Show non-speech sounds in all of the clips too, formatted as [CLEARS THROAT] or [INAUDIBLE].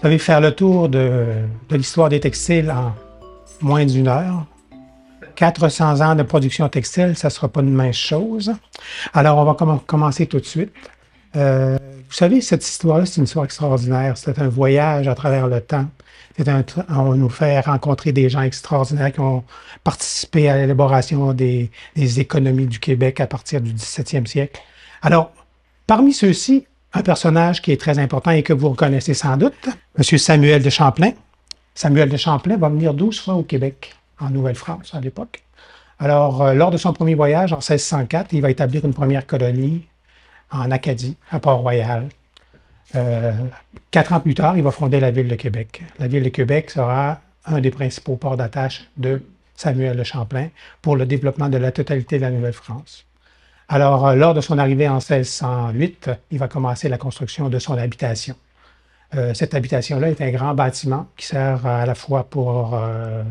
Vous allez faire le tour de, l'histoire des textiles en moins d'une heure. 400 ans de production textile, ça ne sera pas une mince chose. Alors, on va comm- commencer tout de suite. Euh, vous savez, cette histoire-là, c'est une histoire extraordinaire. C'est un voyage à travers le temps. C'est un, on nous fait rencontrer des gens extraordinaires qui ont participé à l'élaboration des, des économies du Québec à partir du 17e siècle. Alors, parmi ceux-ci, un personnage qui est très important et que vous reconnaissez sans doute, M. Samuel de Champlain. Samuel de Champlain va venir 12 fois au Québec, en Nouvelle-France à l'époque. Alors, euh, lors de son premier voyage en 1604, il va établir une première colonie en Acadie, à Port-Royal. Euh, quatre ans plus tard, il va fonder la ville de Québec. La ville de Québec sera un des principaux ports d'attache de Samuel de Champlain pour le développement de la totalité de la Nouvelle-France. Alors, euh, lors de son arrivée en 1608, il va commencer la construction de son habitation. Euh, cette habitation-là est un grand bâtiment qui sert à la fois pour euh,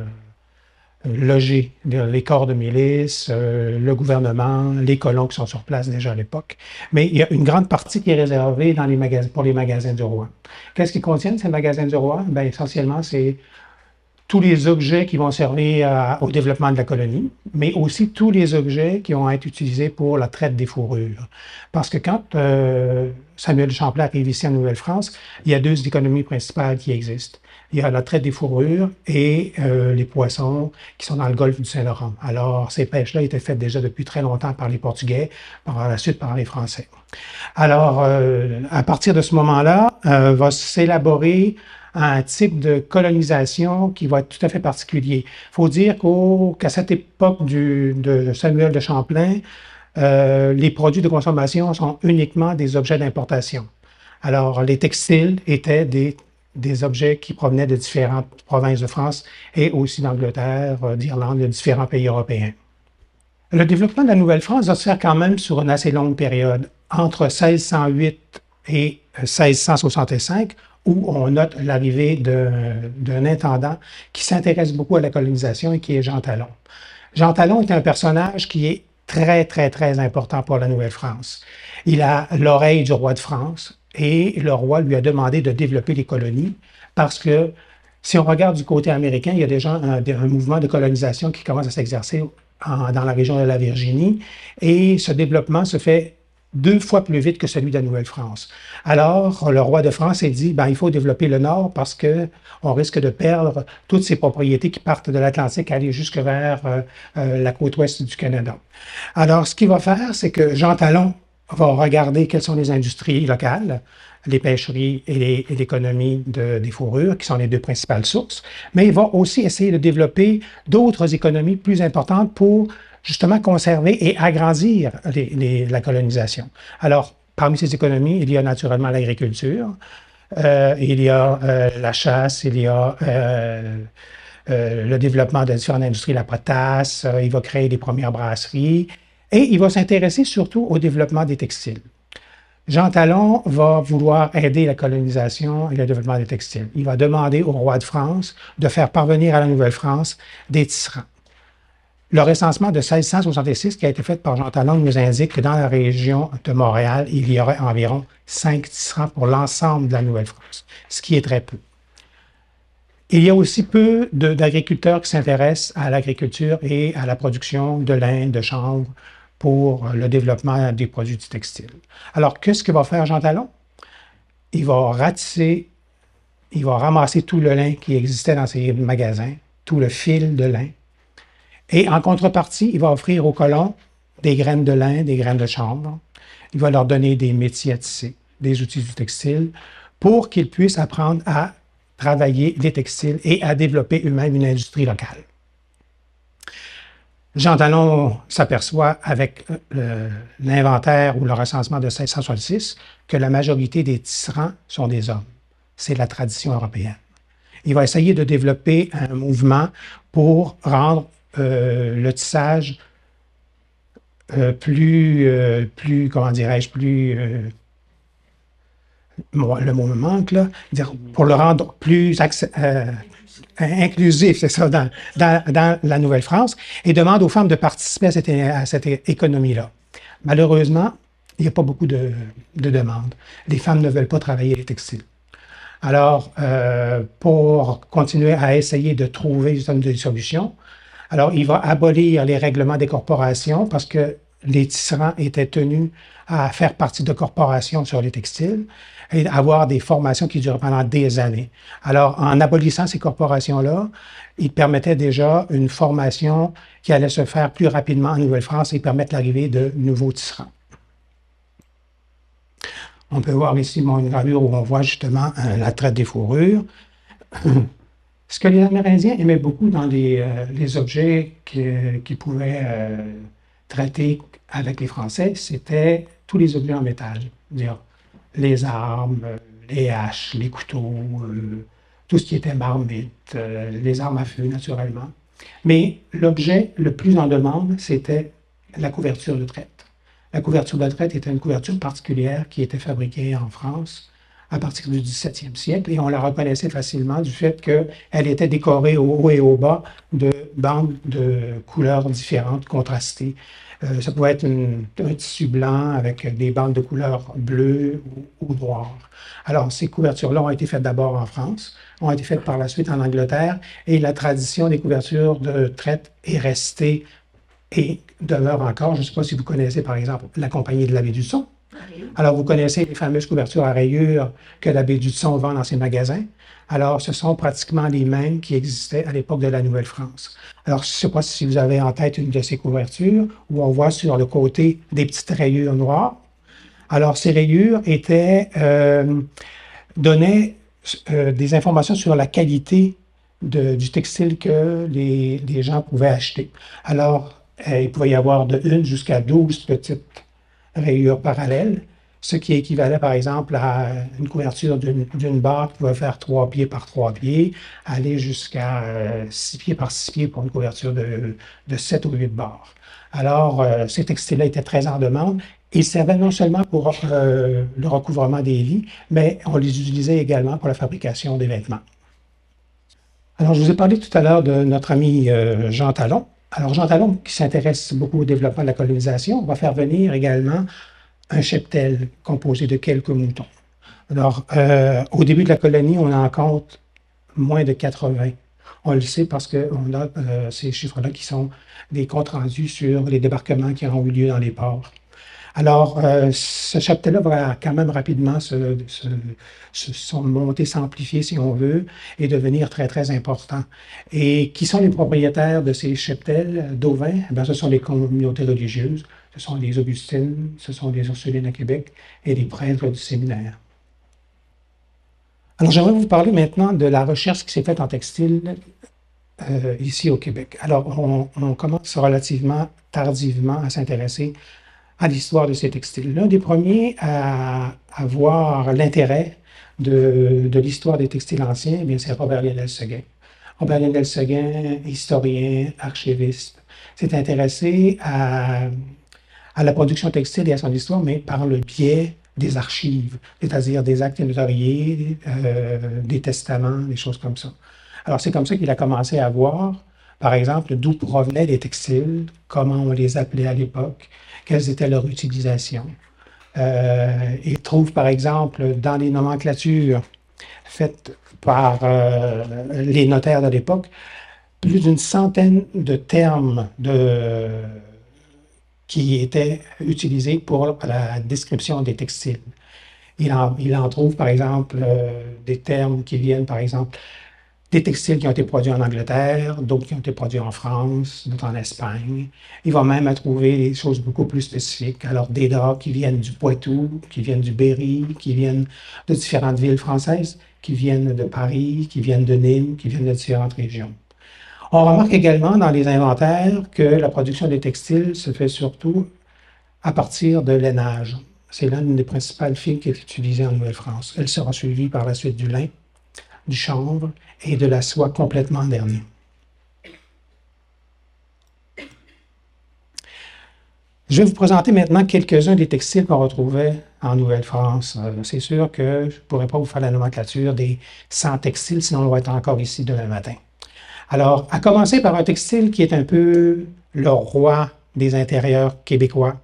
loger les corps de milice, le gouvernement, les colons qui sont sur place déjà à l'époque. Mais il y a une grande partie qui est réservée dans les magasins, pour les magasins du roi. Qu'est-ce qu'ils contiennent, ces magasins du roi? Ben, essentiellement, c'est tous les objets qui vont servir au développement de la colonie, mais aussi tous les objets qui vont être utilisés pour la traite des fourrures. Parce que quand euh, Samuel Champlain arrive ici en Nouvelle-France, il y a deux économies principales qui existent. Il y a la traite des fourrures et euh, les poissons qui sont dans le golfe du Saint-Laurent. Alors, ces pêches-là étaient faites déjà depuis très longtemps par les Portugais, par la suite par les Français. Alors, euh, à partir de ce moment-là, euh, va s'élaborer un type de colonisation qui va être tout à fait particulier. Il faut dire qu'à cette époque du, de Samuel de Champlain, euh, les produits de consommation sont uniquement des objets d'importation. Alors, les textiles étaient des, des objets qui provenaient de différentes provinces de France et aussi d'Angleterre, euh, d'Irlande, de différents pays européens. Le développement de la Nouvelle-France va se faire quand même sur une assez longue période, entre 1608 et 1665, où on note l'arrivée d'un intendant qui s'intéresse beaucoup à la colonisation et qui est Jean Talon. Jean Talon est un personnage qui est très, très, très important pour la Nouvelle-France. Il a l'oreille du roi de France et le roi lui a demandé de développer les colonies parce que si on regarde du côté américain, il y a déjà un, un mouvement de colonisation qui commence à s'exercer dans la région de la Virginie et ce développement se fait deux fois plus vite que celui de la Nouvelle-France. Alors, le roi de France a dit, ben, il faut développer le Nord parce que on risque de perdre toutes ces propriétés qui partent de l'Atlantique aller jusque vers euh, euh, la côte ouest du Canada. Alors, ce qu'il va faire, c'est que Jean Talon va regarder quelles sont les industries locales, les pêcheries et l'économie de- des fourrures, qui sont les deux principales sources, mais il va aussi essayer de développer d'autres économies plus importantes pour justement conserver et agrandir la colonisation. Alors, parmi ces économies, il y a naturellement l'agriculture, euh, il y a euh, la chasse, il y a euh, le développement de différentes industries, la potasse, il va créer des premières brasseries et il va s'intéresser surtout au développement des textiles. Jean Talon va vouloir aider la colonisation et le développement des textiles. Il va demander au roi de France de faire parvenir à la Nouvelle-France des tisserands. Le recensement de 1666 qui a été fait par Jean Talon nous indique que dans la région de Montréal, il y aurait environ cinq tisserands pour l'ensemble de la Nouvelle-France, ce qui est très peu. Il y a aussi peu d'agriculteurs qui s'intéressent à l'agriculture et à la production de lin, de chanvre pour le développement des produits du textile. Alors, qu'est-ce que va faire Jean Talon? Il va ratisser, il va ramasser tout le lin qui existait dans ses magasins, tout le fil de lin, et en contrepartie, il va offrir aux colons des graines de lin, des graines de chanvre. Il va leur donner des métiers à tisser, des outils du textile, pour qu'ils puissent apprendre à travailler les textiles et à développer eux-mêmes une industrie locale. Jean Talon s'aperçoit avec euh, l'inventaire ou le recensement de 1666 que la majorité des tisserands sont des hommes. C'est la tradition européenne. Il va essayer de développer un mouvement pour rendre le tissage euh, plus, euh, plus, comment dirais-je, plus, euh, le mot me manque, là, pour le rendre plus euh, inclusif, c'est ça, dans, dans, dans la Nouvelle-France, et demande aux femmes de participer à cette, à cette économie-là. Malheureusement, il n'y a pas beaucoup de, de demandes. Les femmes ne veulent pas travailler les textiles. Alors, euh, pour continuer à essayer de trouver des solutions, alors il va abolir les règlements des corporations parce que les tisserands étaient tenus à faire partie de corporations sur les textiles et avoir des formations qui durent pendant des années. Alors, en abolissant ces corporations-là, il permettait déjà une formation qui allait se faire plus rapidement en Nouvelle-France et permettre l'arrivée de nouveaux tisserands. On peut voir ici mon gravure où on voit justement euh, la traite des fourrures. [CLEARS THROAT] Ce que les Amérindiens aimaient beaucoup dans les, euh, objets qu'ils pouvaient euh, traiter avec les Français, c'était tous les objets en métal. Les armes, les haches, les couteaux, tout ce qui était marmite, les armes à feu naturellement. Mais l'objet le plus en demande, c'était la couverture de traite. La couverture de traite était une couverture particulière qui était fabriquée en France à partir du 17e siècle et on la reconnaissait facilement du fait qu'elle était décorée au haut et au bas de bandes de couleurs différentes, contrastées. Euh, ça pouvait être un tissu blanc avec des bandes de couleur bleue ou, ou noire. Alors, ces couvertures-là ont été faites d'abord en France, ont été faites par la suite en Angleterre, et la tradition des couvertures de traite est restée et demeure encore. Je ne sais pas si vous connaissez, par exemple, la compagnie de l'abbé Dusson. Alors, vous connaissez les fameuses couvertures à rayures que l'abbé Dusson vend dans ses magasins. Alors, ce sont pratiquement les mêmes qui existaient à l'époque de la Nouvelle-France. Alors, je ne sais pas si vous avez en tête une de ces couvertures où on voit sur le côté des petites rayures noires. Alors, ces rayures étaient, euh, donnaient euh, des informations sur la qualité du textile que les, gens pouvaient acheter. Alors, euh, il pouvait y avoir de 1 jusqu'à 12 petites rayures parallèles, ce qui équivalait par exemple à une couverture d'une barre qui pouvait faire 3 pieds par 3 pieds, aller jusqu'à 6 euh, pieds par 6 pieds pour une couverture de, 7 ou 8 barres. Alors, euh, ces textiles-là étaient très en demande. Ils servaient non seulement pour le recouvrement des lits, mais on les utilisait également pour la fabrication des vêtements. Alors, je vous ai parlé tout à l'heure de notre ami Jean Talon. Alors, Jean Talon, qui s'intéresse beaucoup au développement de la colonisation, va faire venir également un cheptel composé de quelques moutons. Alors, euh, au début de la colonie, on en compte moins de 80. On le sait parce qu'on a euh, ces chiffres-là qui sont des comptes rendus sur les débarquements qui ont eu lieu dans les ports. Alors, euh, ce cheptel-là va quand même rapidement se, monter, s'amplifier, si on veut, et devenir très, très important. Et qui sont les propriétaires de ces cheptels d'auvins? Eh ce sont les communautés religieuses, ce sont les Augustines, ce sont les Ursulines à Québec et les prêtres du séminaire. Alors, j'aimerais vous parler maintenant de la recherche qui s'est faite en textile euh, ici au Québec. Alors, on commence relativement tardivement à s'intéresser à l'histoire de ces textiles. L'un des premiers à, voir l'intérêt de, l'histoire des textiles anciens, eh c'est Robert Lionel Seguin. Robert Lionel Seguin, historien, archiviste, s'est intéressé à, la production textile et à son histoire, mais par le biais des archives, c'est-à-dire des actes notariés, euh, des testaments, des choses comme ça. Alors c'est comme ça qu'il a commencé à voir, par exemple, d'où provenaient les textiles, comment on les appelait à l'époque, quelles étaient leurs utilisations. Euh, il trouve, par exemple, dans les nomenclatures faites par euh, les notaires de l'époque, plus d'une centaine de termes qui étaient utilisés pour la description des textiles. Il en, il en trouve, par exemple, euh, des termes qui viennent, par exemple, des textiles qui ont été produits en Angleterre, d'autres qui ont été produits en France, d'autres en Espagne. Il va même trouver des choses beaucoup plus spécifiques. Alors, des draps qui viennent du Poitou, qui viennent du Berry, qui viennent de différentes villes françaises, qui viennent de Paris, qui viennent de Nîmes, qui viennent de différentes régions. On remarque également dans les inventaires que la production des textiles se fait surtout à partir de l'ainage. C'est l'une des principales fils qui est utilisée en Nouvelle-France. Elle sera suivie par la suite du lin, du chanvre et de la soie complètement dernier. Je vais vous présenter maintenant quelques-uns des textiles qu'on retrouvait en Nouvelle-France. Euh, c'est sûr que je ne pourrais pas vous faire la nomenclature des 100 textiles, sinon on va être encore ici demain matin. Alors, à commencer par un textile qui est un peu le roi des intérieurs québécois,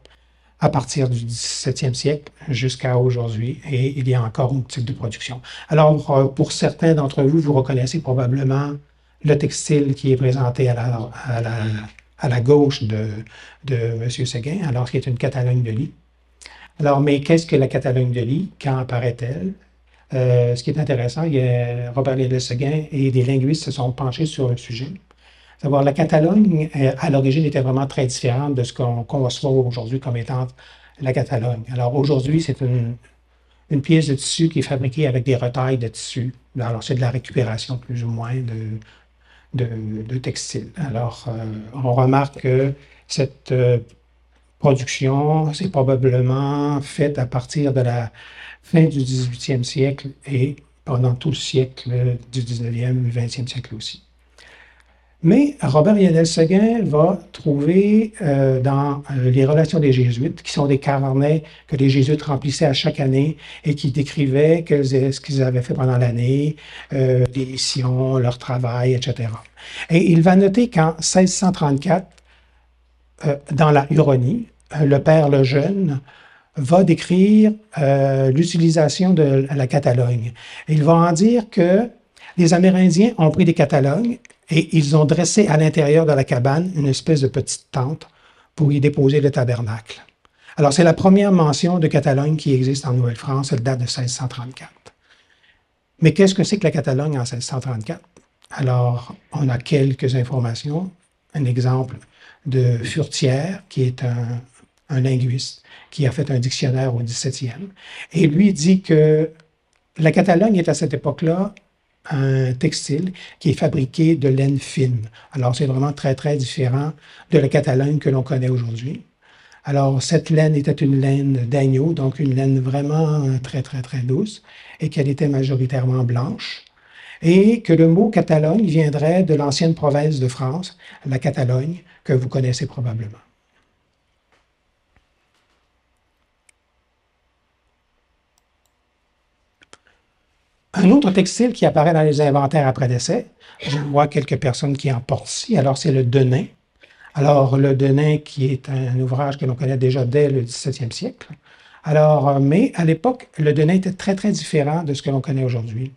à partir du 17e siècle jusqu'à aujourd'hui, et il y a encore un type de production. Alors, euh, pour certains d'entre vous, vous reconnaissez probablement le textile qui est présenté à la, à la, à la gauche de, de M. Seguin, alors qui est une Catalogne de lit. Alors, mais qu'est-ce que la Catalogne de lit? Quand apparaît-elle? Euh, ce qui est intéressant, il y a Robert Lévesque Seguin et des linguistes se sont penchés sur le sujet. Savoir la Catalogne, euh, à l'origine, était vraiment très différente de ce qu'on conçoit aujourd'hui comme étant la Catalogne. Alors aujourd'hui, c'est une, pièce de tissu qui est fabriquée avec des retailles de tissu. Alors c'est de la récupération plus ou moins de, de, de textile. Alors euh, on remarque que cette euh, production, c'est probablement faite à partir de la fin du 18e siècle et pendant tout le siècle du 19e, 20e siècle aussi. Mais Robert Yannel-Seguin va trouver euh, dans euh, les relations des Jésuites, qui sont des carnets que les Jésuites remplissaient à chaque année et qui décrivaient ce qu'ils avaient fait pendant l'année, euh, des missions, leur travail, etc. Et il va noter qu'en 1634, euh, dans la Huronie, le père le jeune va décrire l'utilisation de la Catalogne. Il va en dire que les Amérindiens ont pris des Catalognes et ils ont dressé à l'intérieur de la cabane une espèce de petite tente pour y déposer le tabernacle. Alors, c'est la première mention de Catalogne qui existe en Nouvelle-France. Elle date de 1634. Mais qu'est-ce que c'est que la Catalogne en 1634? Alors, on a quelques informations. Un exemple de Furtière, qui est un, un linguiste, qui a fait un dictionnaire au 17e. Et lui dit que la Catalogne est à cette époque-là un textile qui est fabriqué de laine fine. Alors, c'est vraiment très, très différent de la Catalogne que l'on connaît aujourd'hui. Alors, cette laine était une laine d'agneau, donc une laine vraiment très, très, très douce, et qu'elle était majoritairement blanche. Et que le mot Catalogne viendrait de l'ancienne province de France, la Catalogne, que vous connaissez probablement. Un autre textile qui apparaît dans les inventaires après décès, je vois quelques personnes qui en portent ici, alors c'est le Denain. Alors, le Denain, qui est un ouvrage que l'on connaît déjà dès le 17e siècle. Alors, euh, mais à l'époque, le Denain était très, très différent de ce que l'on connaît aujourd'hui.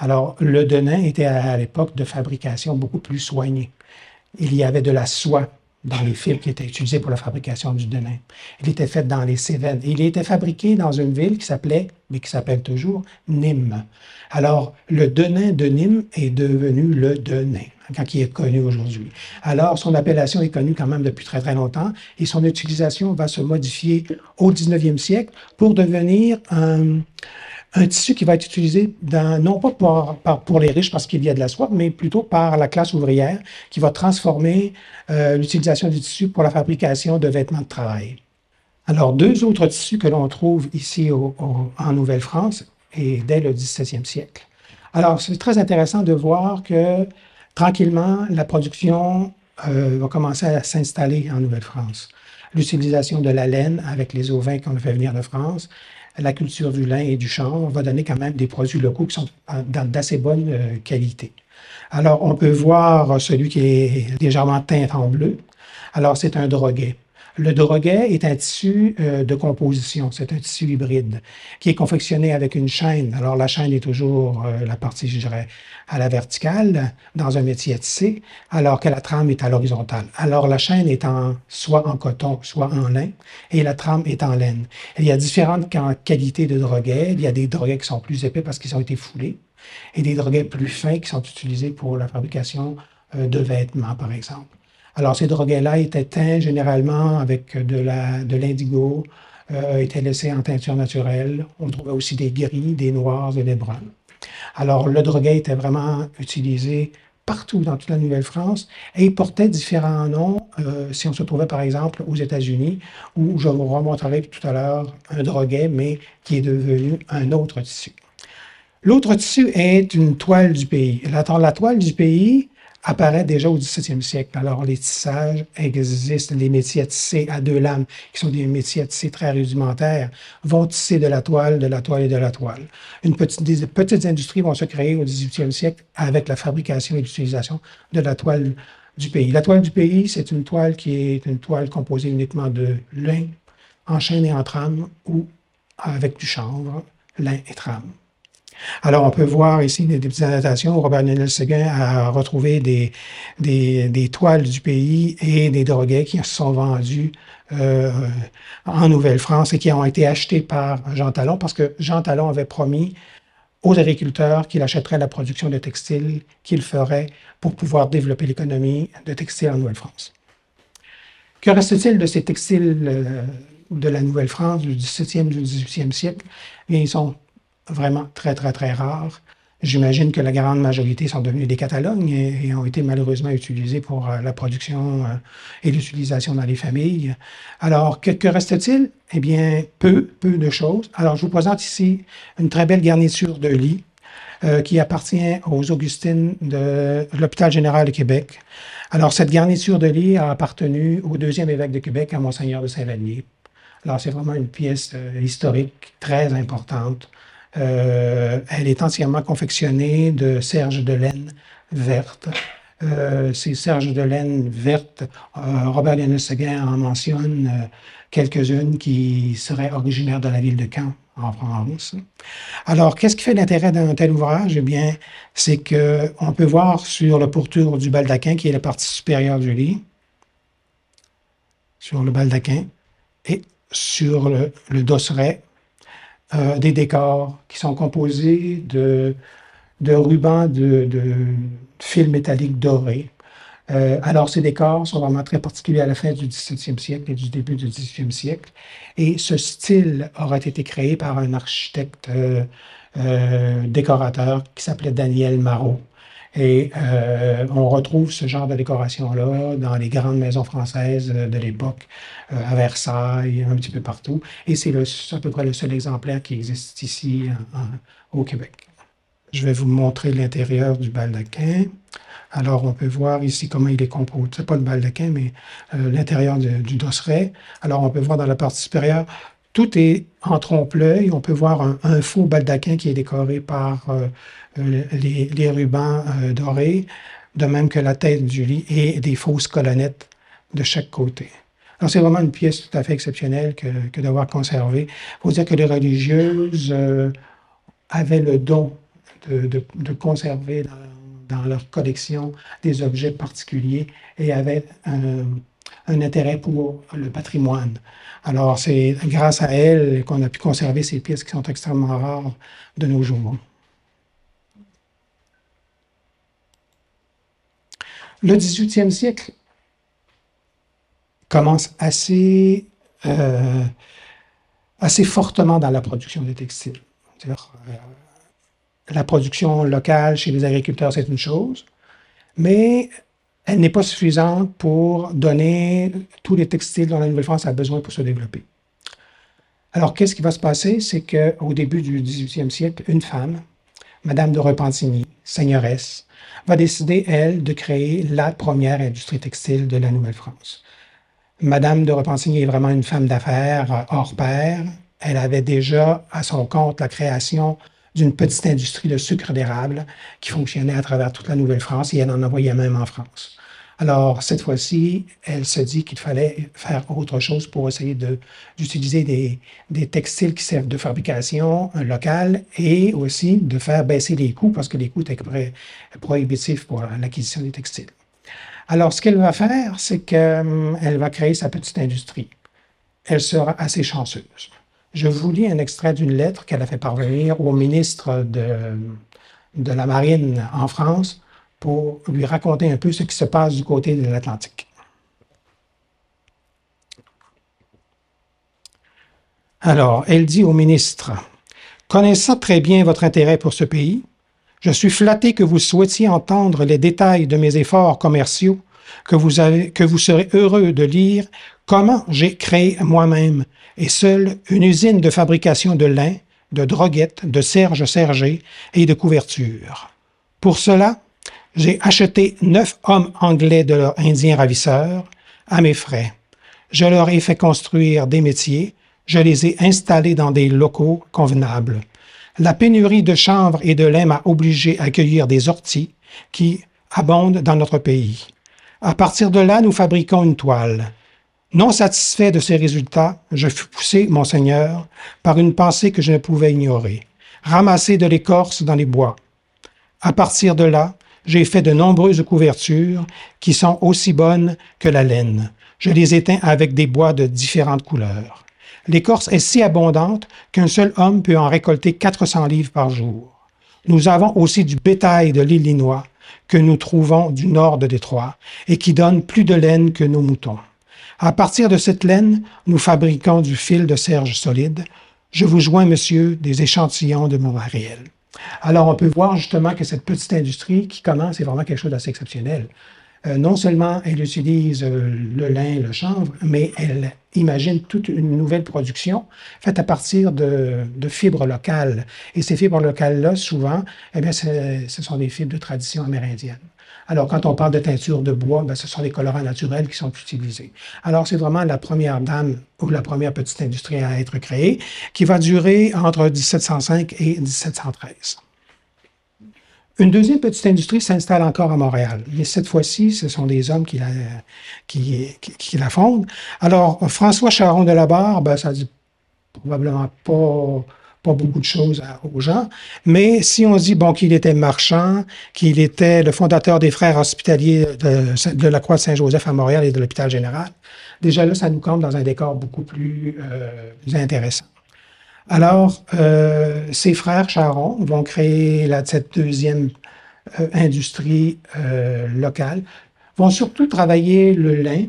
Alors, le Denain était à l'époque de fabrication beaucoup plus soignée. Il y avait de la soie dans les fils qui étaient utilisés pour la fabrication du denain. Il était fait dans les Cévennes. Il était fabriqué dans une ville qui s'appelait, mais qui s'appelle toujours, Nîmes. Alors, le denain de Nîmes est devenu le denain, quand il est connu aujourd'hui. Alors, son appellation est connue quand même depuis très, très longtemps et son utilisation va se modifier au 19e siècle pour devenir un, un tissu qui va être utilisé dans, non pas pour, pour les riches parce qu'il y a de la soie, mais plutôt par la classe ouvrière qui va transformer euh, l'utilisation du tissu pour la fabrication de vêtements de travail. Alors, deux autres tissus que l'on trouve ici en Nouvelle-France et dès le 17e siècle. Alors, c'est très intéressant de voir que tranquillement, la production euh, va commencer à s'installer en Nouvelle-France. L'utilisation de la laine avec les ovins qu'on fait venir de France, la culture du lin et du chanvre va donner quand même des produits locaux qui sont d'assez bonne euh, qualité. Alors, on peut voir celui qui est légèrement teint en bleu. Alors, c'est un droguet. Le droguet est un tissu euh, de composition, c'est un tissu hybride qui est confectionné avec une chaîne. Alors la chaîne est toujours euh, la partie, je dirais, à la verticale dans un métier à tisser, alors que la trame est à l'horizontale. Alors la chaîne est en, soit en coton, soit en lin, et la trame est en laine. il y a différentes qualités de droguets. Il y a des droguets qui sont plus épais parce qu'ils ont été foulés, et des droguets plus fins qui sont utilisés pour la fabrication euh, de vêtements, par exemple. Alors, ces droguets-là étaient teints généralement avec de l'indigo, euh, étaient laissés en teinture naturelle. On trouvait aussi des gris, des noirs et des bruns. Alors, le droguet était vraiment utilisé partout dans toute la Nouvelle-France et il portait différents noms euh, si on se trouvait par exemple aux États-Unis où je vous remontrerai tout à l'heure un droguet mais qui est devenu un autre tissu. L'autre tissu est une toile du pays. La, la toile du pays, apparaît déjà au 17e siècle. Alors, les tissages existent, les métiers à tisser à deux lames, qui sont des métiers à tisser très rudimentaires, vont tisser de la toile, de la toile et de la toile. Une petite, des petites industries vont se créer au 18e siècle avec la fabrication et l'utilisation de la toile du pays. La toile du pays, c'est une toile qui est une toile composée uniquement de lin, en chaîne et en trame ou avec du chanvre, lin et trame. Alors, on peut voir ici des, petites annotations. Robert Lionel Seguin a retrouvé des, toiles du pays et des droguets qui se sont vendus euh, en Nouvelle-France et qui ont été achetés par Jean Talon parce que Jean Talon avait promis aux agriculteurs qu'il achèterait la production de textiles qu'il ferait pour pouvoir développer l'économie de textile en Nouvelle-France. Que reste-t-il de ces textiles euh, de la Nouvelle-France du 17e, du 18e siècle? Bien, ils sont vraiment très, très, très rares. J'imagine que la grande majorité sont devenus des catalogues et, ont été malheureusement utilisés pour euh, la production euh, et l'utilisation dans les familles. Alors, que, reste-t-il? Eh bien, peu, peu de choses. Alors, je vous présente ici une très belle garniture de lit euh, qui appartient aux Augustines de l'Hôpital général de Québec. Alors, cette garniture de lit a appartenu au deuxième évêque de Québec, à Monseigneur de Saint-Vallier. Alors, c'est vraiment une pièce historique très importante euh, elle est entièrement confectionnée de serge de laine verte. Euh, ces serges de laine verte, euh, Robert Seguin en mentionne quelques-unes qui seraient originaires de la ville de Caen, en France. Alors, qu'est-ce qui fait l'intérêt d'un tel ouvrage? Eh bien, c'est qu'on peut voir sur le pourtour du baldaquin, qui est la partie supérieure du lit, sur le baldaquin, et sur le, le dosseret, euh, des décors qui sont composés de, rubans de, de, fils métalliques dorés. Euh, alors, ces décors sont vraiment très particuliers à la fin du 17e siècle et du début du 18e siècle. Et ce style aurait été créé par un architecte euh décorateur qui s'appelait Daniel Marot. Et euh, on retrouve ce genre de décoration-là dans les grandes maisons françaises de l'époque, euh, à Versailles, un petit peu partout. Et c'est à peu près le seul exemplaire qui existe ici au Québec. Je vais vous montrer l'intérieur du baldaquin. Alors, on peut voir ici comment il est composé. C'est pas le baldaquin, mais euh, l'intérieur du dosseret. Alors, on peut voir dans la partie supérieure tout est en trompe-l'œil. On peut voir un, faux baldaquin qui est décoré par euh, euh, les, rubans euh, dorés, de même que la tête du lit et des fausses colonnettes de chaque côté. Alors, c'est vraiment une pièce tout à fait exceptionnelle que, d'avoir conservée. Il faut dire que les religieuses avaient le don de, conserver dans, leur collection des objets particuliers et avaient un intérêt pour le patrimoine. Alors, c'est grâce à elle qu'on a pu conserver ces pièces qui sont extrêmement rares de nos jours. Le 18e siècle commence assez, euh, assez fortement dans la production des textiles. Euh, la production locale chez les agriculteurs, c'est une chose, mais elle n'est pas suffisante pour donner tous les textiles dont la Nouvelle-France a besoin pour se développer. Alors, qu'est-ce qui va se passer? C'est qu'au début du 18e siècle, une femme, Madame de Repentigny, seigneuresse, va décider, elle, de créer la première industrie textile de la Nouvelle-France. Madame de Repentigny est vraiment une femme d'affaires hors pair. Elle avait déjà à son compte la création d'une petite industrie de sucre d'érable qui fonctionnait à travers toute la Nouvelle-France et elle en envoyait même en France. Alors, cette fois-ci, elle se dit qu'il fallait faire autre chose pour essayer d'utiliser des, textiles qui servent de fabrication locale et aussi de faire baisser les coûts parce que les coûts étaient prohibitifs pour l'acquisition des textiles. Alors, ce qu'elle va faire, c'est qu'elle va créer sa petite industrie. Elle sera assez chanceuse. Je vous lis un extrait d'une lettre qu'elle a fait parvenir au ministre de la Marine en France pour lui raconter un peu ce qui se passe du côté de l'Atlantique. Alors, elle dit au ministre, Connaissant très bien votre intérêt pour ce pays, je suis flatté que vous souhaitiez entendre les détails de mes efforts commerciaux, que vous, avez, que vous serez heureux de lire comment j'ai créé moi-même et seul une usine de fabrication de lin, de droguettes, de serge sergé et de couvertures. Pour cela, j'ai acheté neuf hommes anglais de leurs Indiens ravisseurs à mes frais. Je leur ai fait construire des métiers, je les ai installés dans des locaux convenables. La pénurie de chanvre et de lin m'a obligé à accueillir des orties qui abondent dans notre pays. À partir de là, nous fabriquons une toile. Non satisfait de ces résultats, je fus poussé, monseigneur, par une pensée que je ne pouvais ignorer. Ramasser de l'écorce dans les bois. À partir de là, j'ai fait de nombreuses couvertures qui sont aussi bonnes que la laine. Je les éteins avec des bois de différentes couleurs. L'écorce est si abondante qu'un seul homme peut en récolter 400 livres par jour. Nous avons aussi du bétail de l'Illinois que nous trouvons du nord de Détroit et qui donne plus de laine que nos moutons. À partir de cette laine, nous fabriquons du fil de serge solide. Je vous joins, monsieur, des échantillons de mon. Alors, on peut voir justement que cette petite industrie qui commence est vraiment quelque chose d'assez exceptionnel. Euh, non seulement elle utilise euh, le lin, le chanvre, mais elle imagine toute une nouvelle production faite à partir de, fibres locales. Et ces fibres locales-là, souvent, eh bien, ce sont des fibres de tradition amérindienne. Alors, quand on parle de teinture de bois, ben, ce sont des colorants naturels qui sont utilisés. Alors, c'est vraiment la première dame ou la première petite industrie à être créée, qui va durer entre 1705 et 1713. Une deuxième petite industrie s'installe encore à Montréal, mais cette fois-ci, ce sont des hommes qui la, qui, la fondent. Alors, François Charon de la Barre, ben, ça dit probablement pas, pas beaucoup de choses aux gens, mais si on dit bon qu'il était marchand, qu'il était le fondateur des frères hospitaliers de, la Croix Saint-Joseph à Montréal et de l'hôpital général, déjà là, ça nous compte dans un décor beaucoup plus euh, intéressant. Alors, euh, ses frères Charon vont créer cette deuxième euh, industrie euh, locale, vont surtout travailler le lin,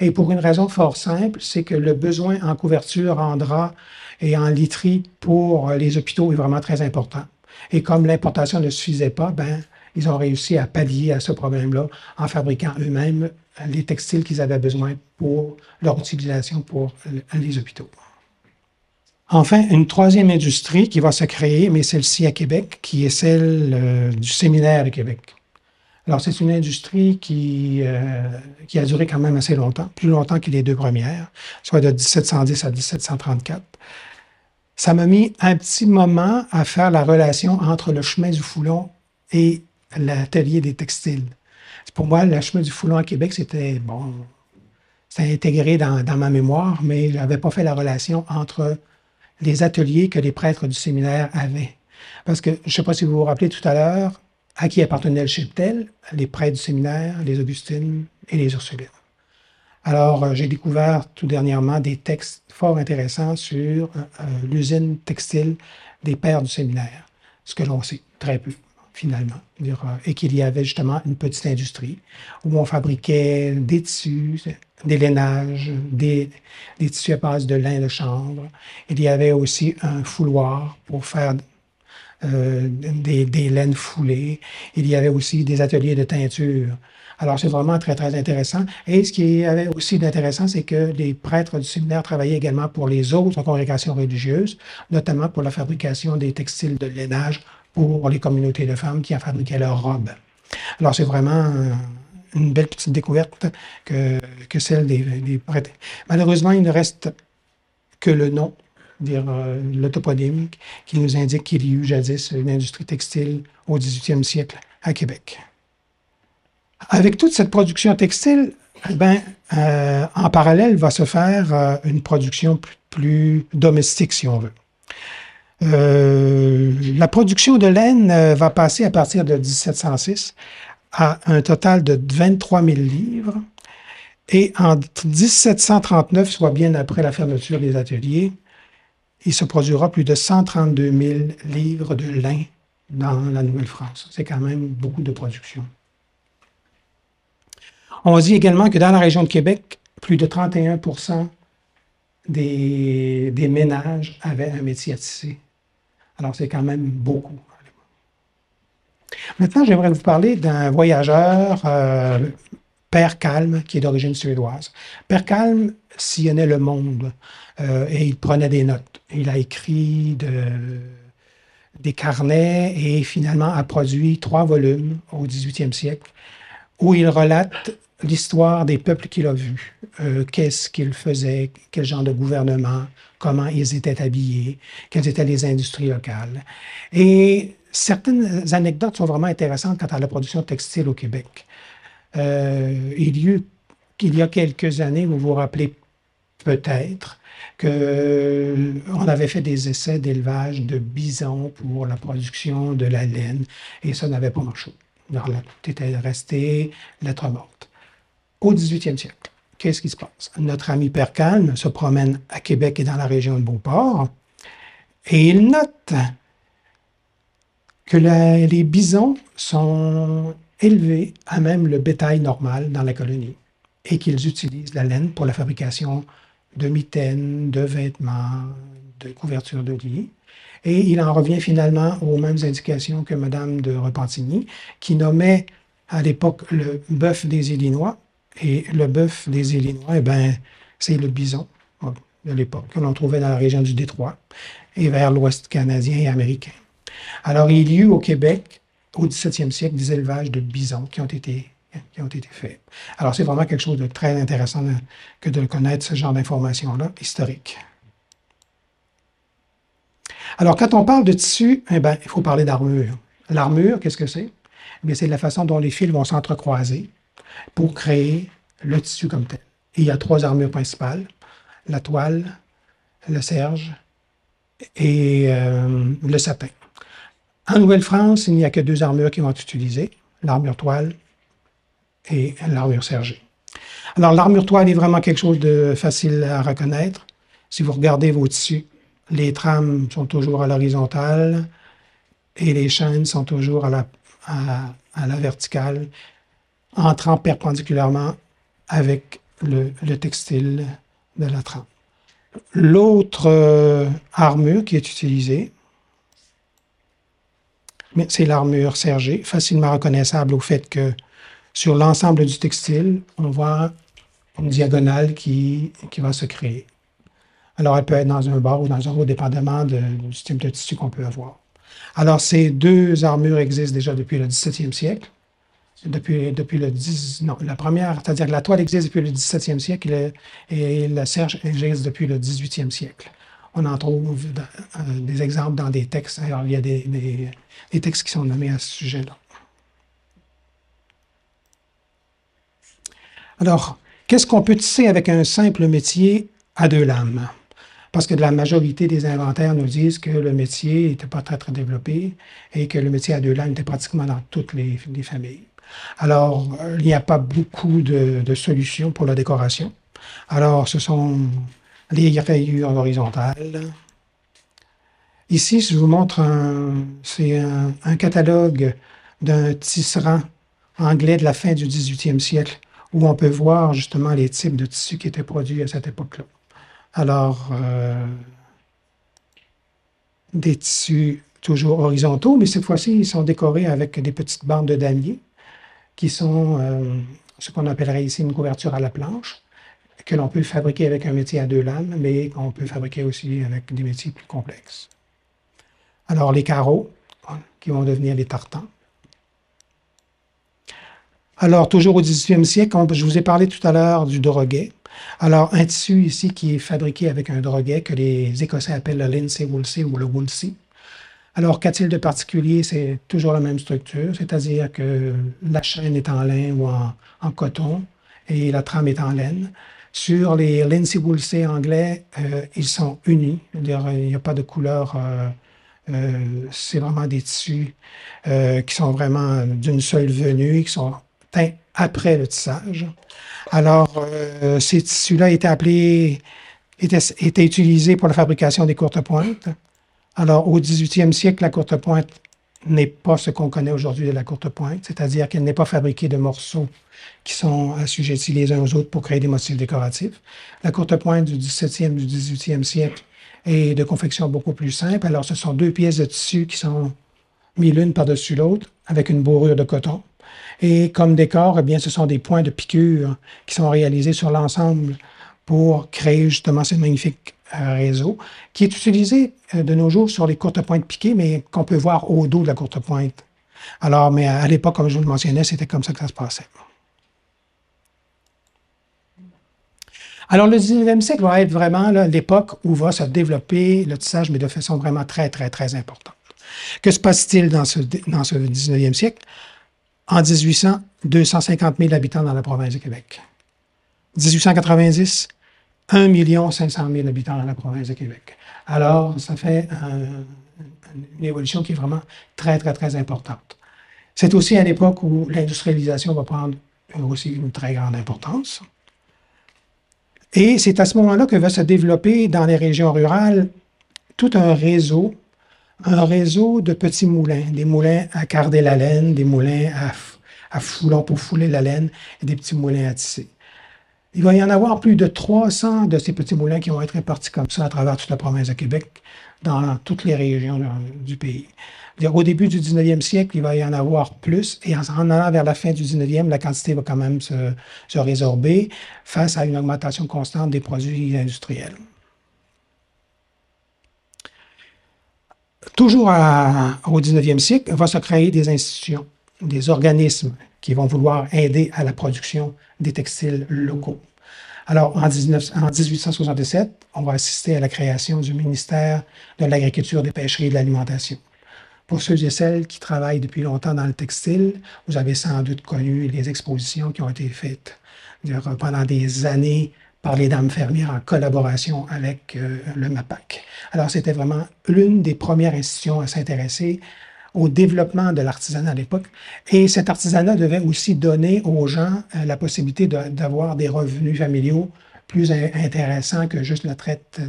et pour une raison fort simple, c'est que le besoin en couverture, en drap et en literie pour les hôpitaux est vraiment très important. Et comme l'importation ne suffisait pas, ben, ils ont réussi à pallier à ce problème-là en fabriquant eux-mêmes les textiles qu'ils avaient besoin pour leur utilisation pour les hôpitaux. Enfin, une troisième industrie qui va se créer, mais celle-ci à Québec, qui est celle euh, du séminaire de Québec. Alors, c'est une industrie qui, euh, qui a duré quand même assez longtemps, plus longtemps que les deux premières, soit de 1710 à 1734. Ça m'a mis un petit moment à faire la relation entre le chemin du Foulon et l'atelier des textiles. Pour moi, le chemin du Foulon à Québec, c'était bon, c'était intégré dans, ma mémoire, mais je n'avais pas fait la relation entre les ateliers que les prêtres du séminaire avaient. Parce que, je ne sais pas si vous vous rappelez tout à l'heure, à qui appartenait le cheptel, les prêtres du séminaire, les Augustines et les Ursulines. Alors, euh, j'ai découvert tout dernièrement des textes fort intéressants sur euh, euh, l'usine textile des pères du séminaire, ce que l'on sait très peu finalement, et qu'il y avait justement une petite industrie où on fabriquait des tissus, des lainages, des, tissus à base de lin de chanvre. Il y avait aussi un fouloir pour faire des, laines foulées. Il y avait aussi des ateliers de teinture. Alors, c'est vraiment très, très intéressant. Et ce qui avait aussi d'intéressant, c'est que les prêtres du séminaire travaillaient également pour les autres congrégations religieuses, notamment pour la fabrication des textiles de lainage pour les communautés de femmes qui en fabriquaient leurs robes. Alors, c'est vraiment une belle petite découverte que, celle des, prêtres. Malheureusement, il ne reste que le nom, dire euh, le toponyme, qui nous indique qu'il y eut jadis une industrie textile au 18e siècle à Québec. Avec toute cette production textile, eh ben, euh, en parallèle va se faire euh, une production plus domestique, si on veut. Euh, la production de laine va passer à partir de 1706 à un total de 23 000 livres. Et en 1739, soit bien après la fermeture des ateliers, il se produira plus de 132 000 livres de lin dans la Nouvelle-France. C'est quand même beaucoup de production. On dit également que dans la région de Québec, plus de 31 des, des ménages avaient un métier à tisser. Alors, c'est quand même beaucoup. Maintenant, j'aimerais vous parler d'un voyageur, euh, Père Calme, qui est d'origine suédoise. Père Calme sillonnait le monde euh, et il prenait des notes. Il a écrit des carnets et finalement a produit trois volumes au 18e siècle où il relate l'histoire des peuples qu'il a vus. Euh, qu'est-ce qu'ils faisaient, quel genre de gouvernement, comment ils étaient habillés, quelles étaient les industries locales? Et certaines anecdotes sont vraiment intéressantes quant à la production textile au Québec. Euh, il, y il y a quelques années, vous vous rappelez peut-être, qu'on avait fait des essais d'élevage de bisons pour la production de la laine, et ça n'avait pas marché. Tout était resté lettre morte. Au 18e siècle, qu'est-ce qui se passe? Notre ami Père Calme se promène à Québec et dans la région de Beauport, et il note que les bisons sont élevés à même le bétail normal dans la colonie et qu'ils utilisent la laine pour la fabrication de mitaines, de vêtements, de couvertures de lit. Et il en revient finalement aux mêmes indications que Madame de Repentigny, qui nommait à l'époque le bœuf des Illinois. Et le bœuf des Illinois, eh ben, c'est le bison de l'époque, que l'on trouvait dans la région du Détroit et vers l'ouest canadien et américain. Alors, il y eut au Québec, au 17e siècle, des élevages de bisons qui ont été, qui ont été faits. Alors, c'est vraiment quelque chose de très intéressant que de connaître ce genre d'informations-là, historiques. Alors, quand on parle de tissu, eh ben, il faut parler d'armure. L'armure, qu'est-ce que c'est? Eh c'est la façon dont les fils vont s'entrecroiser pour créer le tissu comme tel. il y a trois armures principales, la toile, le serge et euh, le sapin. En Nouvelle-France, il n'y a que deux armures qui vont être utilisées, l'armure toile et l'armure sergée. Alors, l'armure toile est vraiment quelque chose de facile à reconnaître. Si vous regardez vos tissus, les trames sont toujours à l'horizontale et les chaînes sont toujours à, la verticale, entrant perpendiculairement avec le, le textile de la trame. L'autre euh, armure qui est utilisée, c'est l'armure sergée, facilement reconnaissable au fait que sur l'ensemble du textile, on voit une diagonale qui, qui va se créer. Alors, elle peut être dans un bord ou dans un autre, dépendamment du type de tissu qu'on peut avoir. Alors, ces deux armures existent déjà depuis le 17e siècle. Depuis, le 10, non, la première, c'est-à-dire la toile existe depuis le 17e siècle et, la serge existe depuis le 18e siècle. On en trouve euh, des exemples dans des textes. Il y a des, des textes qui sont nommés à ce sujet-là. Alors, qu'est-ce qu'on peut tisser avec un simple métier à deux lames? Parce que la majorité des inventaires nous disent que le métier n'était pas très, très développé et que le métier à deux lames était pratiquement dans toutes les, familles. Alors, il n'y a pas beaucoup de, solutions pour la décoration. Alors, ce sont les rayures horizontales. Ici, je vous montre un, c'est un, catalogue d'un tisserand anglais de la fin du 18e siècle où on peut voir justement les types de tissus qui étaient produits à cette époque-là. Alors, euh, des tissus toujours horizontaux, mais cette fois-ci, ils sont décorés avec des petites bandes de damier qui sont euh, ce qu'on appellerait ici une couverture à la planche, que l'on peut fabriquer avec un métier à deux lames, mais qu'on peut fabriquer aussi avec des métiers plus complexes. Alors, les carreaux, qui vont devenir les tartans. Alors, toujours au 18e siècle, je vous ai parlé tout à l'heure du droguet. Alors, un tissu ici qui est fabriqué avec un droguet que les Écossais appellent le Lindsay Woolsey ou le Woolsey. Alors, qu'a-t-il de particulier? C'est toujours la même structure, c'est-à-dire que la chaîne est en lin ou en, coton et la trame est en laine. Sur les Lindsay Woolsey anglais, euh, ils sont unis, il n'y a pas de couleur. Euh, euh, c'est vraiment des tissus qui sont vraiment d'une seule venue, qui sont teints après le tissage. Alors, ces tissus-là étaient appelés, étaient, utilisés pour la fabrication des courtes pointes. Alors, au 18e siècle, la courte pointe n'est pas ce qu'on connaît aujourd'hui de la courte pointe, c'est-à-dire qu'elle n'est pas fabriquée de morceaux qui sont assujettis les uns aux autres pour créer des motifs décoratifs. La courte pointe du 17e, du 18e siècle est de confection beaucoup plus simple. Alors, ce sont deux pièces de tissu qui sont mises l'une par-dessus l'autre avec une bourrure de coton. Et comme décor, eh bien, ce sont des points de piqûre qui sont réalisés sur l'ensemble pour créer justement ce magnifique euh, réseau qui est utilisé euh, de nos jours sur les courtes pointes piquées, mais qu'on peut voir au dos de la courte pointe. Alors, mais à l'époque, comme je vous le mentionnais, c'était comme ça que ça se passait. Alors, le 19e siècle va être vraiment l'époque où va se développer le tissage, mais de façon vraiment très, très, très importante. Que se passe-t-il dans ce, dans ce 19e siècle? En 1800, 250 000 habitants dans la province de Québec. 1890, 1 500 000 habitants dans la province de Québec. Alors, ça fait une évolution qui est vraiment très, très, très importante. C'est aussi à l'époque où l'industrialisation va prendre aussi une très grande importance. Et c'est à ce moment-là que va se développer dans les régions rurales tout un réseau, un réseau de petits moulins, des moulins à carder la laine, des moulins à, à foulon pour fouler la laine et des petits moulins à tisser. Il va y en avoir plus de 300 de ces petits moulins qui vont être répartis comme ça à travers toute la province de Québec, dans toutes les régions du pays. Au début du 19e siècle, il va y en avoir plus, et en allant vers la fin du 19e, la quantité va quand même se, résorber face à une augmentation constante des produits industriels. Toujours au 19e siècle, va se créer des institutions, des organismes qui vont vouloir aider à la production des textiles locaux. Alors, en, 1867, on va assister à la création du ministère de l'Agriculture, des Pêcheries et de l'Alimentation. Pour ceux et celles qui travaillent depuis longtemps dans le textile, vous avez sans doute connu les expositions qui ont été faites pendant des années par les dames fermières en collaboration avec euh, le MAPAC. Alors, c'était vraiment l'une des premières institutions à s'intéresser au développement de l'artisanat à l'époque. Et cet artisanat devait aussi donner aux gens euh, la possibilité d'avoir des revenus familiaux plus intéressants que juste la traite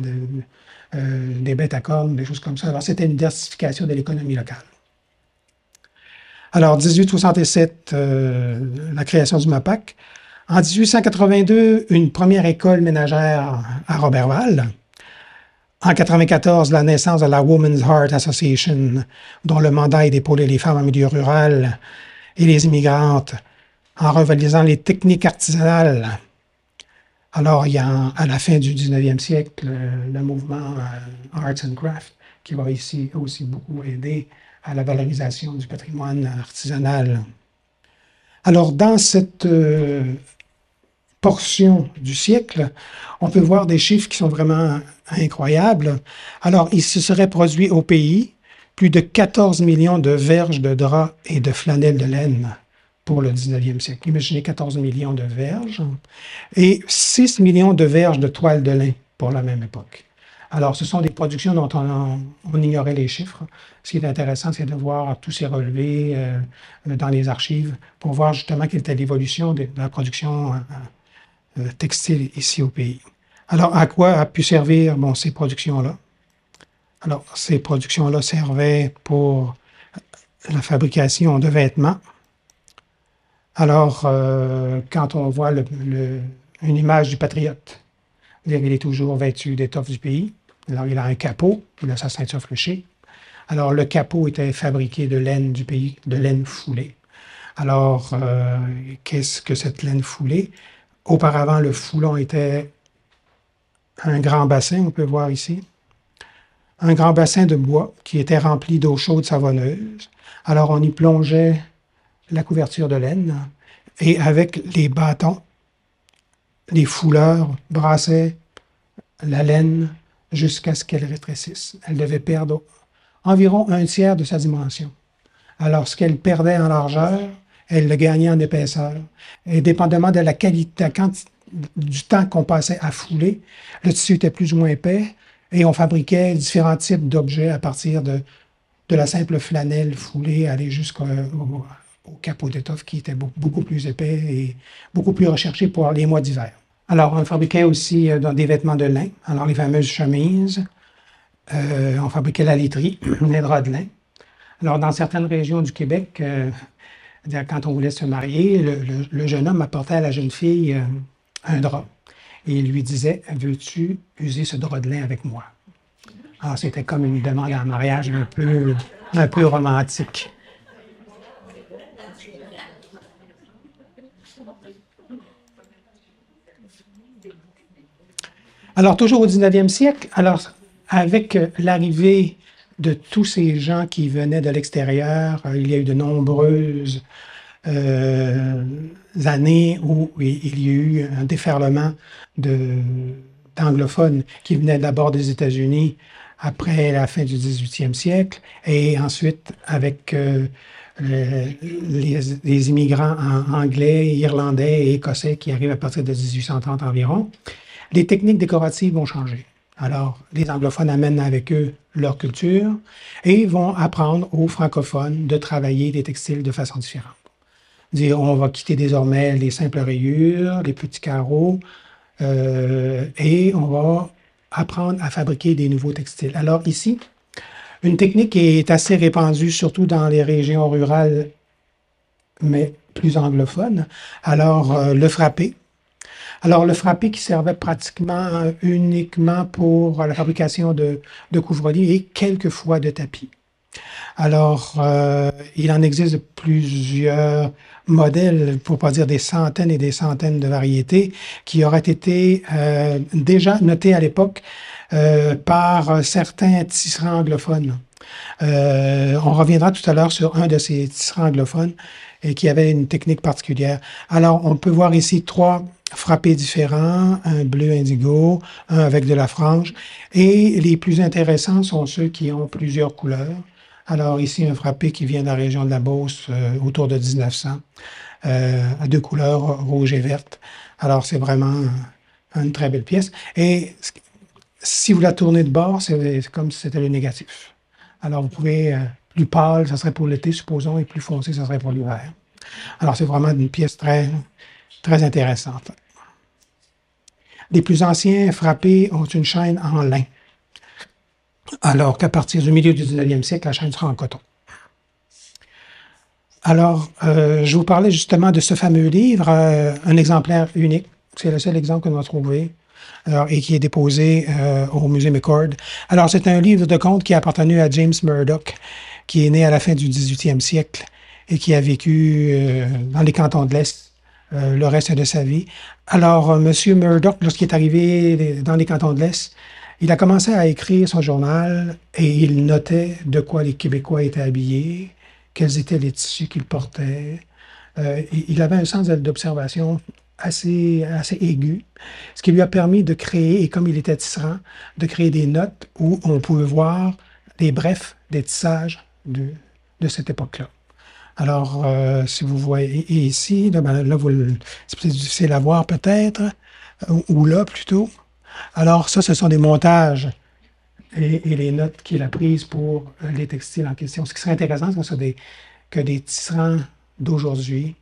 euh, des bêtes à cornes, des choses comme ça. Alors, c'était une diversification de l'économie locale. Alors, 1867, euh, la création du MAPAC. En 1882, une première école ménagère à Robertval. En 1994, la naissance de la Women's Heart Association, dont le mandat est d'épauler les femmes en milieu rural et les immigrantes en revalorisant les techniques artisanales. Alors, il y a à la fin du 19e siècle le, mouvement euh, Arts and Craft qui va ici aussi beaucoup aider à la valorisation du patrimoine artisanal. Alors, dans cette euh, portion du siècle, on peut voir des chiffres qui sont vraiment incroyables. Alors, il se serait produit au pays plus de 14 millions de verges de draps et de flanelles de laine pour le 19e siècle. Imaginez 14 millions de verges et 6 millions de verges de toile de lin pour la même époque. Alors, ce sont des productions dont on, ignorait les chiffres. Ce qui est intéressant, c'est de voir tous ces relevés euh, dans les archives pour voir justement quelle était l'évolution de, la production euh, euh, textile ici au pays. Alors, à quoi a pu servir ces productions-là? Alors, ces productions-là servaient pour la fabrication de vêtements. Alors, euh, quand on voit une image du patriote, il est toujours vêtu d'étoffe du pays. Alors, il a un capot, il a sa ceinture fléchée. Alors, le capot était fabriqué de laine du pays, de laine foulée. Alors, euh, qu'est-ce que cette laine foulée? Auparavant, le foulon était un grand bassin, on peut voir ici. Un grand bassin de bois qui était rempli d'eau chaude savonneuse. Alors on y plongeait la couverture de laine et avec les bâtons, les fouleurs brassaient la laine jusqu'à ce qu'elle rétrécisse. Elle devait perdre environ un tiers de sa dimension. Alors ce qu'elle perdait en largeur, elle le gagnait en épaisseur. Et dépendamment de la qualité, du temps qu'on passait à fouler, le tissu était plus ou moins épais et on fabriquait différents types d'objets à partir de, de la simple flanelle foulée, aller jusqu'au au capot d'étoffe qui était beaucoup, plus épais et beaucoup plus recherché pour les mois d'hiver. Alors, on fabriquait aussi euh, des vêtements de lin, alors les fameuses chemises. Euh, on fabriquait la literie, [CLEARS THROAT] les draps de lin. Alors, dans certaines régions du Québec, euh, quand on voulait se marier, le, jeune homme apportait à la jeune fille un drap et il lui disait Veux-tu user ce drap de lin avec moi? Alors, c'était comme une demande en mariage un peu, un peu romantique. Alors, toujours au 19e siècle, alors, avec l'arrivée de tous ces gens qui venaient de l'extérieur. Il y a eu de nombreuses euh, années où il y a eu un déferlement d'anglophones qui venaient d'abord des États-Unis après la fin du 18e siècle et ensuite avec euh, les, immigrants anglais, irlandais et écossais qui arrivent à partir de 1830 environ. les techniques décoratives vont changer. Alors, les anglophones amènent avec eux leur culture et vont apprendre aux francophones de travailler des textiles de façon différente. On va quitter désormais les simples rayures, les petits carreaux, euh, et on va apprendre à fabriquer des nouveaux textiles. Alors ici, une technique qui est assez répandue, surtout dans les régions rurales, mais plus anglophones. Alors, euh, le frappé. Alors, le frappé qui servait pratiquement uniquement pour la fabrication de, de couvre-lits et quelquefois de tapis. Alors, euh, il en existe plusieurs modèles, pour pas dire des centaines et des centaines de variétés, qui auraient été euh, déjà notés à l'époque euh, par certains tisserands anglophones. on reviendra tout à l'heure sur un de ces tisserands anglophones et qui avait une technique particulière. Alors, on peut voir ici trois frappés différents, un bleu indigo, un avec de la frange, et les plus intéressants sont ceux qui ont plusieurs couleurs. Alors ici, un frappé qui vient de la région de la Beauce euh, autour de 1900, euh, à deux couleurs, rouge et verte. Alors c'est vraiment une très belle pièce. Et si vous la tournez de bord, c'est comme si c'était le négatif. Alors vous pouvez, euh, plus pâle, ça serait pour l'été, supposons, et plus foncé, ça serait pour l'hiver. Alors c'est vraiment une pièce très, très intéressante. Les plus anciens frappés ont une chaîne en lin alors qu'à partir du milieu du 19e siècle, la chaîne sera en coton. Alors, euh, je vous parlais justement de ce fameux livre, euh, un exemplaire unique. C'est le seul exemple qu'on a trouvé et qui est déposé euh, au musée McCord. Alors, c'est un livre de contes qui a appartenu à James Murdoch, qui est né à la fin du 18e siècle et qui a vécu dans les cantons de l'Est le reste de sa vie. Alors, M. Murdoch, lorsqu'il est arrivé dans les cantons de l'Est, il a commencé à écrire son journal et il notait de quoi les Québécois étaient habillés, quels étaient les tissus qu'ils portaient. Euh, il avait un sens d'observation assez, assez aigu, ce qui lui a permis de créer, et comme il était tisserand, de créer des notes où on pouvait voir les brefs des tissages de, de cette époque-là. Alors, euh, si vous voyez ici, là, ben, là c'est difficile à voir peut-être, ou là plutôt, alors, ça, ce sont des montages et, les notes qu'il a prises pour euh, les textiles en question. Ce qui serait intéressant, c'est que des tisserands d'aujourd'hui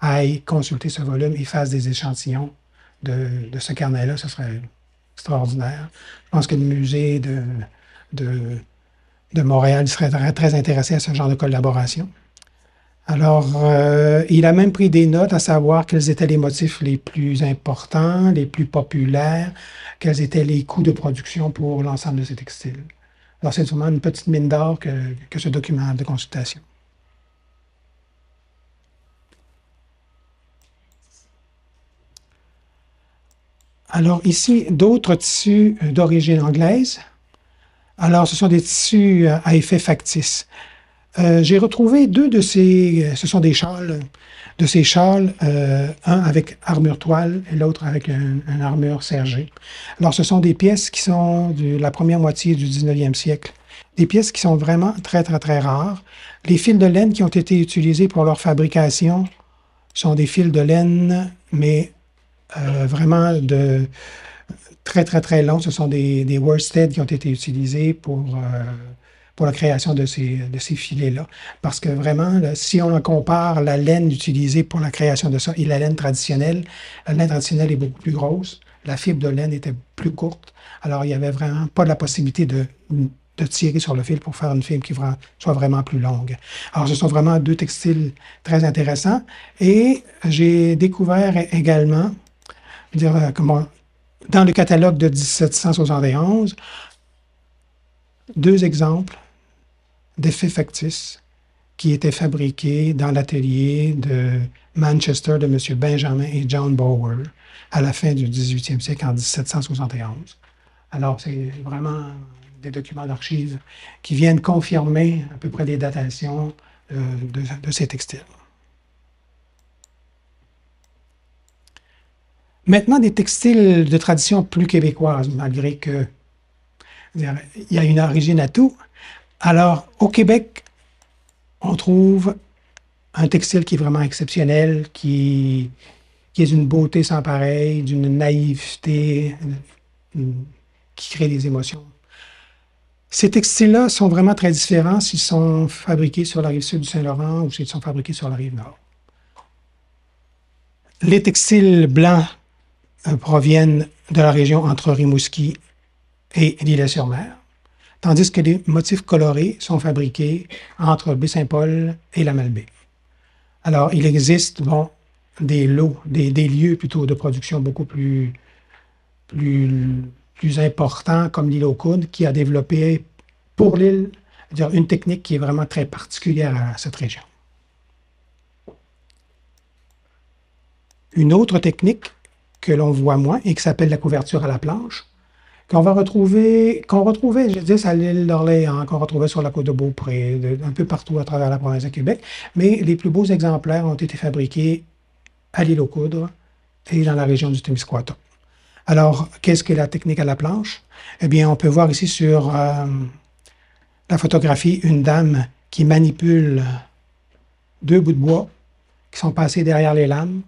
aillent consulter ce volume et fassent des échantillons de, ce carnet-là. Ce serait extraordinaire. Je pense que le musée de, de, Montréal serait très intéressé à ce genre de collaboration. Alors, euh, il a même pris des notes à savoir quels étaient les motifs les plus importants, les plus populaires, quels étaient les coûts de production pour l'ensemble de ces textiles. Alors, c'est sûrement une petite mine d'or que, que ce document de consultation. Alors, ici, d'autres tissus d'origine anglaise. Alors, ce sont des tissus à effet factice. Euh, j'ai retrouvé deux de ces, ce sont des châles, de ces châles, euh, un avec armure toile et l'autre avec une un armure sergée. Alors, ce sont des pièces qui sont de la première moitié du 19e siècle. Des pièces qui sont vraiment très, très, très rares. Les fils de laine qui ont été utilisés pour leur fabrication sont des fils de laine, mais euh, vraiment de très, très, très longs. Ce sont des, des worsted qui ont été utilisés pour pour la création de ces, de ces filets-là. Parce que vraiment, si on compare la laine utilisée pour la création de ça et la laine traditionnelle, la laine traditionnelle est beaucoup plus grosse, la fibre de laine était plus courte. Alors, il n'y avait vraiment pas la possibilité de, de tirer sur le fil pour faire une fibre qui soit vraiment plus longue. Alors, ce sont vraiment deux textiles très intéressants. Et j'ai découvert également, dire, euh, comment, dans le catalogue de 1771, deux exemples d'effets factices qui étaient fabriqués dans l'atelier de Manchester de M. Benjamin et John Bower à la fin du 18e siècle, en 1771. Alors, c'est vraiment des documents d'archives qui viennent confirmer à peu près les datations euh, de, de, ces textiles. Maintenant, des textiles de tradition plus québécoise, malgré que il y a une origine à tout. Alors, au Québec, on trouve un textile qui est vraiment exceptionnel, qui, est d'une beauté sans pareil, d'une naïveté qui crée des émotions. Ces textiles-là sont vraiment très différents s'ils sont fabriqués sur la rive sud du Saint-Laurent ou s'ils sont fabriqués sur la rive nord. Les textiles blancs euh, proviennent de la région entre Rimouski et l'île-sur-mer, tandis que les motifs colorés sont fabriqués entre Baie-Saint-Paul et la Malbaie. Alors, il existe bon, des lots, des, lieux plutôt de production beaucoup plus, importants, comme l'île aux Coudes, qui a développé pour l'île une technique qui est vraiment très particulière à cette région. Une autre technique que l'on voit moins et qui s'appelle la couverture à la planche, qu'on va retrouver, qu'on retrouvait, je dis, à l'île d'Orléans, qu'on retrouvait sur la côte de Beaupré, un peu partout à travers la province de Québec, mais les plus beaux exemplaires ont été fabriqués à l'île aux Coudres et dans la région du Témiscouata. Alors, qu'est-ce que la technique à la planche? Eh bien, on peut voir ici sur euh, la photographie une dame qui manipule deux bouts de bois qui sont passés derrière les lames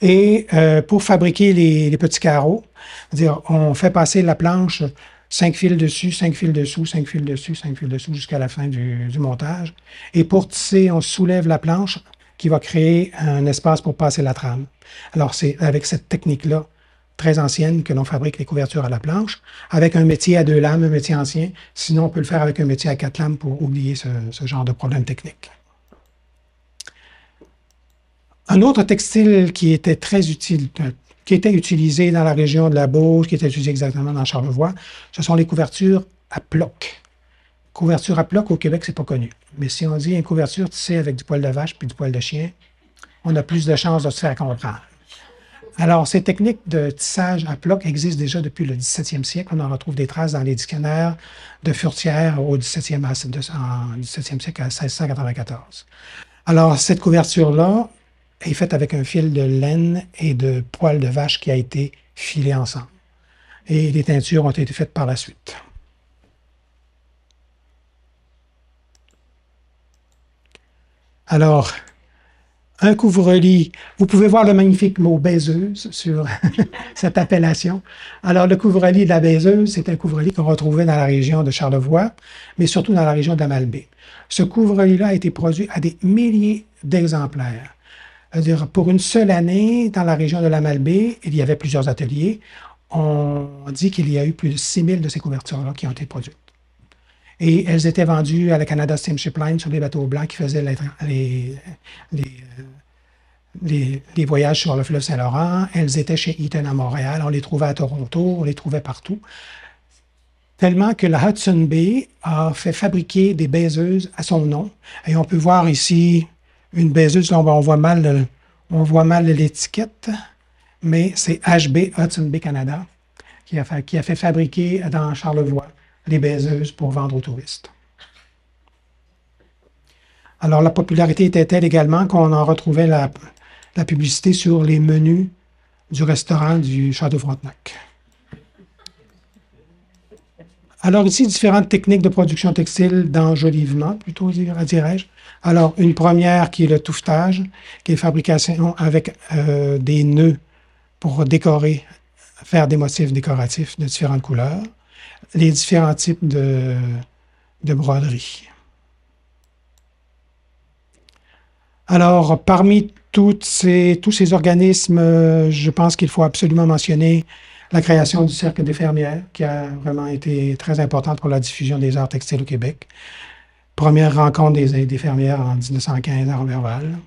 et euh, pour fabriquer les, petits carreaux, dire on fait passer la planche cinq fils dessus, cinq fils dessous, cinq fils dessus, cinq fils dessous jusqu'à la fin du, montage. Et pour tisser, on soulève la planche qui va créer un espace pour passer la trame. Alors c'est avec cette technique-là très ancienne que l'on fabrique les couvertures à la planche, avec un métier à deux lames, un métier ancien. Sinon, on peut le faire avec un métier à quatre lames pour oublier ce genre de problème technique. Un autre textile qui était très utile, euh, qui était utilisé dans la région de la Beauce, qui était utilisé exactement dans Charlevoix, ce sont les couvertures à ploc. Couverture à ploc au Québec, c'est pas connu. Mais si on dit une couverture tissée avec du poil de vache puis du poil de chien, on a plus de chances de se faire comprendre. Alors, ces techniques de tissage à ploc existent déjà depuis le 17e siècle. On en retrouve des traces dans les dictionnaires de Furtière au 17e, 17e siècle à 1694. Alors, cette couverture-là, est faite avec un fil de laine et de poils de vache qui a été filé ensemble. Et les teintures ont été faites par la suite. Alors, un couvre-lit. Vous pouvez voir le magnifique mot baiseuse sur [LAUGHS] cette appellation. Alors, le couvre-lit de la baiseuse, c'est un couvre-lit qu'on retrouvait dans la région de Charlevoix, mais surtout dans la région de la Malbaie. Ce couvre-lit-là a été produit à des milliers d'exemplaires dire pour une seule année, dans la région de la Malbaie, il y avait plusieurs ateliers. On dit qu'il y a eu plus de 6000 de ces couvertures-là qui ont été produites. Et elles étaient vendues à la Canada Steamship Line sur les bateaux blancs qui faisaient les, les, les, voyages sur le fleuve Saint-Laurent. Elles étaient chez Eaton à Montréal. On les trouvait à Toronto. On les trouvait partout. Tellement que la Hudson Bay a fait fabriquer des baiseuses à son nom. Et on peut voir ici une baiseuse, on voit mal, on voit mal l'étiquette, mais c'est HB Hudson Bay Canada qui a, fait, qui a fait fabriquer dans Charlevoix les baiseuses pour vendre aux touristes. Alors, la popularité était telle également qu'on en retrouvait la, la, publicité sur les menus du restaurant du Château Frontenac. Alors ici, différentes techniques de production textile d'enjolivement, plutôt dirais-je. Alors, une première qui est le touffetage, qui est fabrication avec euh, des nœuds pour décorer, faire des motifs décoratifs de différentes couleurs, les différents types de, de broderie. Alors, parmi tous ces organismes, je pense qu'il faut absolument mentionner la création du Cercle des fermières, qui a vraiment été très importante pour la diffusion des arts textiles au Québec. Première rencontre des, des fermières en 1915 à Roberval.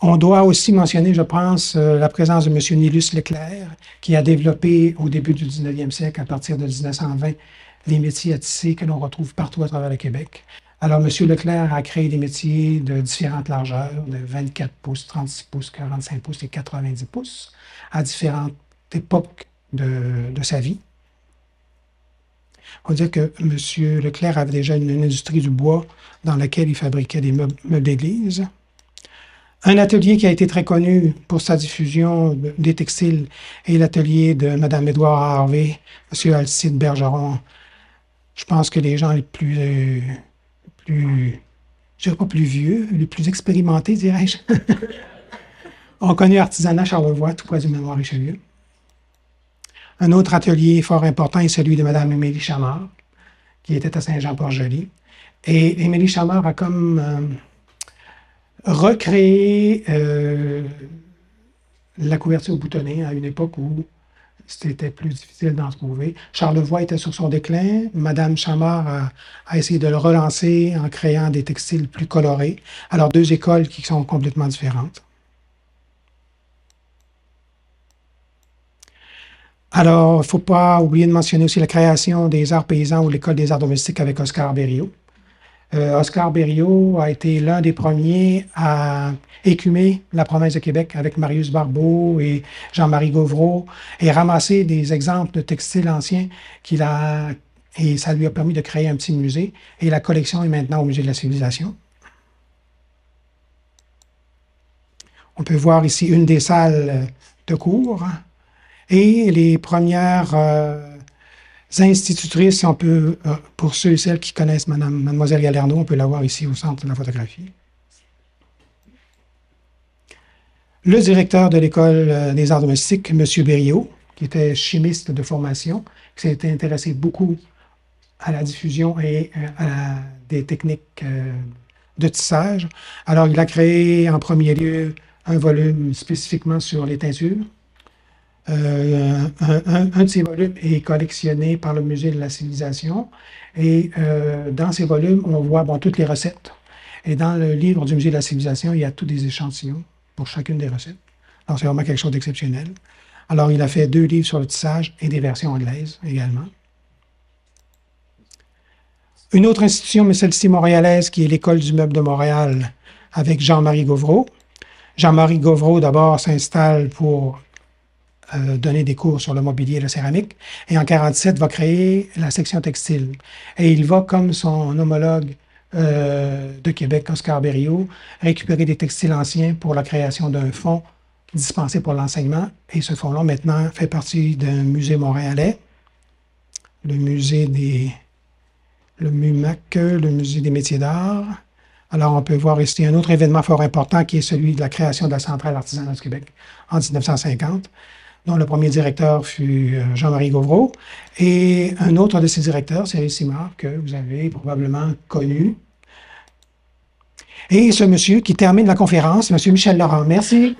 On doit aussi mentionner, je pense, euh, la présence de M. Nilus Leclerc, qui a développé au début du 19e siècle, à partir de 1920, les métiers à tisser que l'on retrouve partout à travers le Québec. Alors, M. Leclerc a créé des métiers de différentes largeurs, de 24 pouces, 36 pouces, 45 pouces et 90 pouces, à différentes époques de, sa vie. On dit que M. Leclerc avait déjà une, industrie du bois dans laquelle il fabriquait des meubles, d'église. Un atelier qui a été très connu pour sa diffusion des textiles est l'atelier de Mme Édouard Harvey, M. Alcide Bergeron. Je pense que les gens les plus je dirais pas plus vieux, les plus expérimentés, dirais-je, [LAUGHS] ont connu artisanat Charlevoix, tout près du mémoire Richelieu. Un autre atelier fort important est celui de Mme Émilie Chamard, qui était à Saint-Jean-Port-Joli. Et Émilie Chamard a comme euh, recréé euh, la couverture boutonnée à une époque où c'était plus difficile d'en trouver. Charlevoix était sur son déclin. Madame Chamard a, a, essayé de le relancer en créant des textiles plus colorés. Alors, deux écoles qui sont complètement différentes. Alors, il ne faut pas oublier de mentionner aussi la création des arts paysans ou l'école des arts domestiques avec Oscar Berriot. Euh, Oscar Berriot a été l'un des premiers à écumer la province de Québec avec Marius Barbeau et Jean-Marie Gauvreau et ramasser des exemples de textiles anciens qu'il a et ça lui a permis de créer un petit musée. Et la collection est maintenant au Musée de la Civilisation. On peut voir ici une des salles de cours et les premières euh, institutrices, on peut, euh, pour ceux et celles qui connaissent Madame, Mademoiselle Galerno, on peut la voir ici au centre de la photographie. Le directeur de l'École euh, des arts domestiques, M. Berriot, qui était chimiste de formation, qui s'était intéressé beaucoup à la diffusion et à des techniques de tissage. Alors, il a créé en premier lieu un volume spécifiquement sur les teintures. Euh, un, de ces volumes est collectionné par le Musée de la civilisation. Et euh, dans ces volumes, on voit bon, toutes les recettes. Et dans le livre du Musée de la civilisation, il y a tous des échantillons pour chacune des recettes. Alors, c'est vraiment quelque chose d'exceptionnel. Alors, il a fait deux livres sur le tissage et des versions anglaises également. Une autre institution, mais celle-ci montréalaise, qui est l'École du meuble de Montréal, avec Jean-Marie Gauvreau. Jean-Marie Gauvreau, d'abord, s'installe pour euh, donner des cours sur le mobilier et la céramique. Et en 47, va créer la section textile. Et il va, comme son homologue euh, de Québec, Oscar Berriot, récupérer des textiles anciens pour la création d'un fonds dispensé pour l'enseignement. Et ce fonds-là, maintenant, fait partie d'un musée montréalais, le musée des... le MUMAC, le musée des métiers d'art. Alors, on peut voir ici un autre événement fort important qui est celui de la création de la centrale artisanale du Québec en 1950 dont le premier directeur fut euh, Jean-Marie Gauvreau, et un autre de ses directeurs, c'est Simard, que vous avez probablement connu. Et ce monsieur qui termine la conférence, monsieur Michel Laurent. Merci.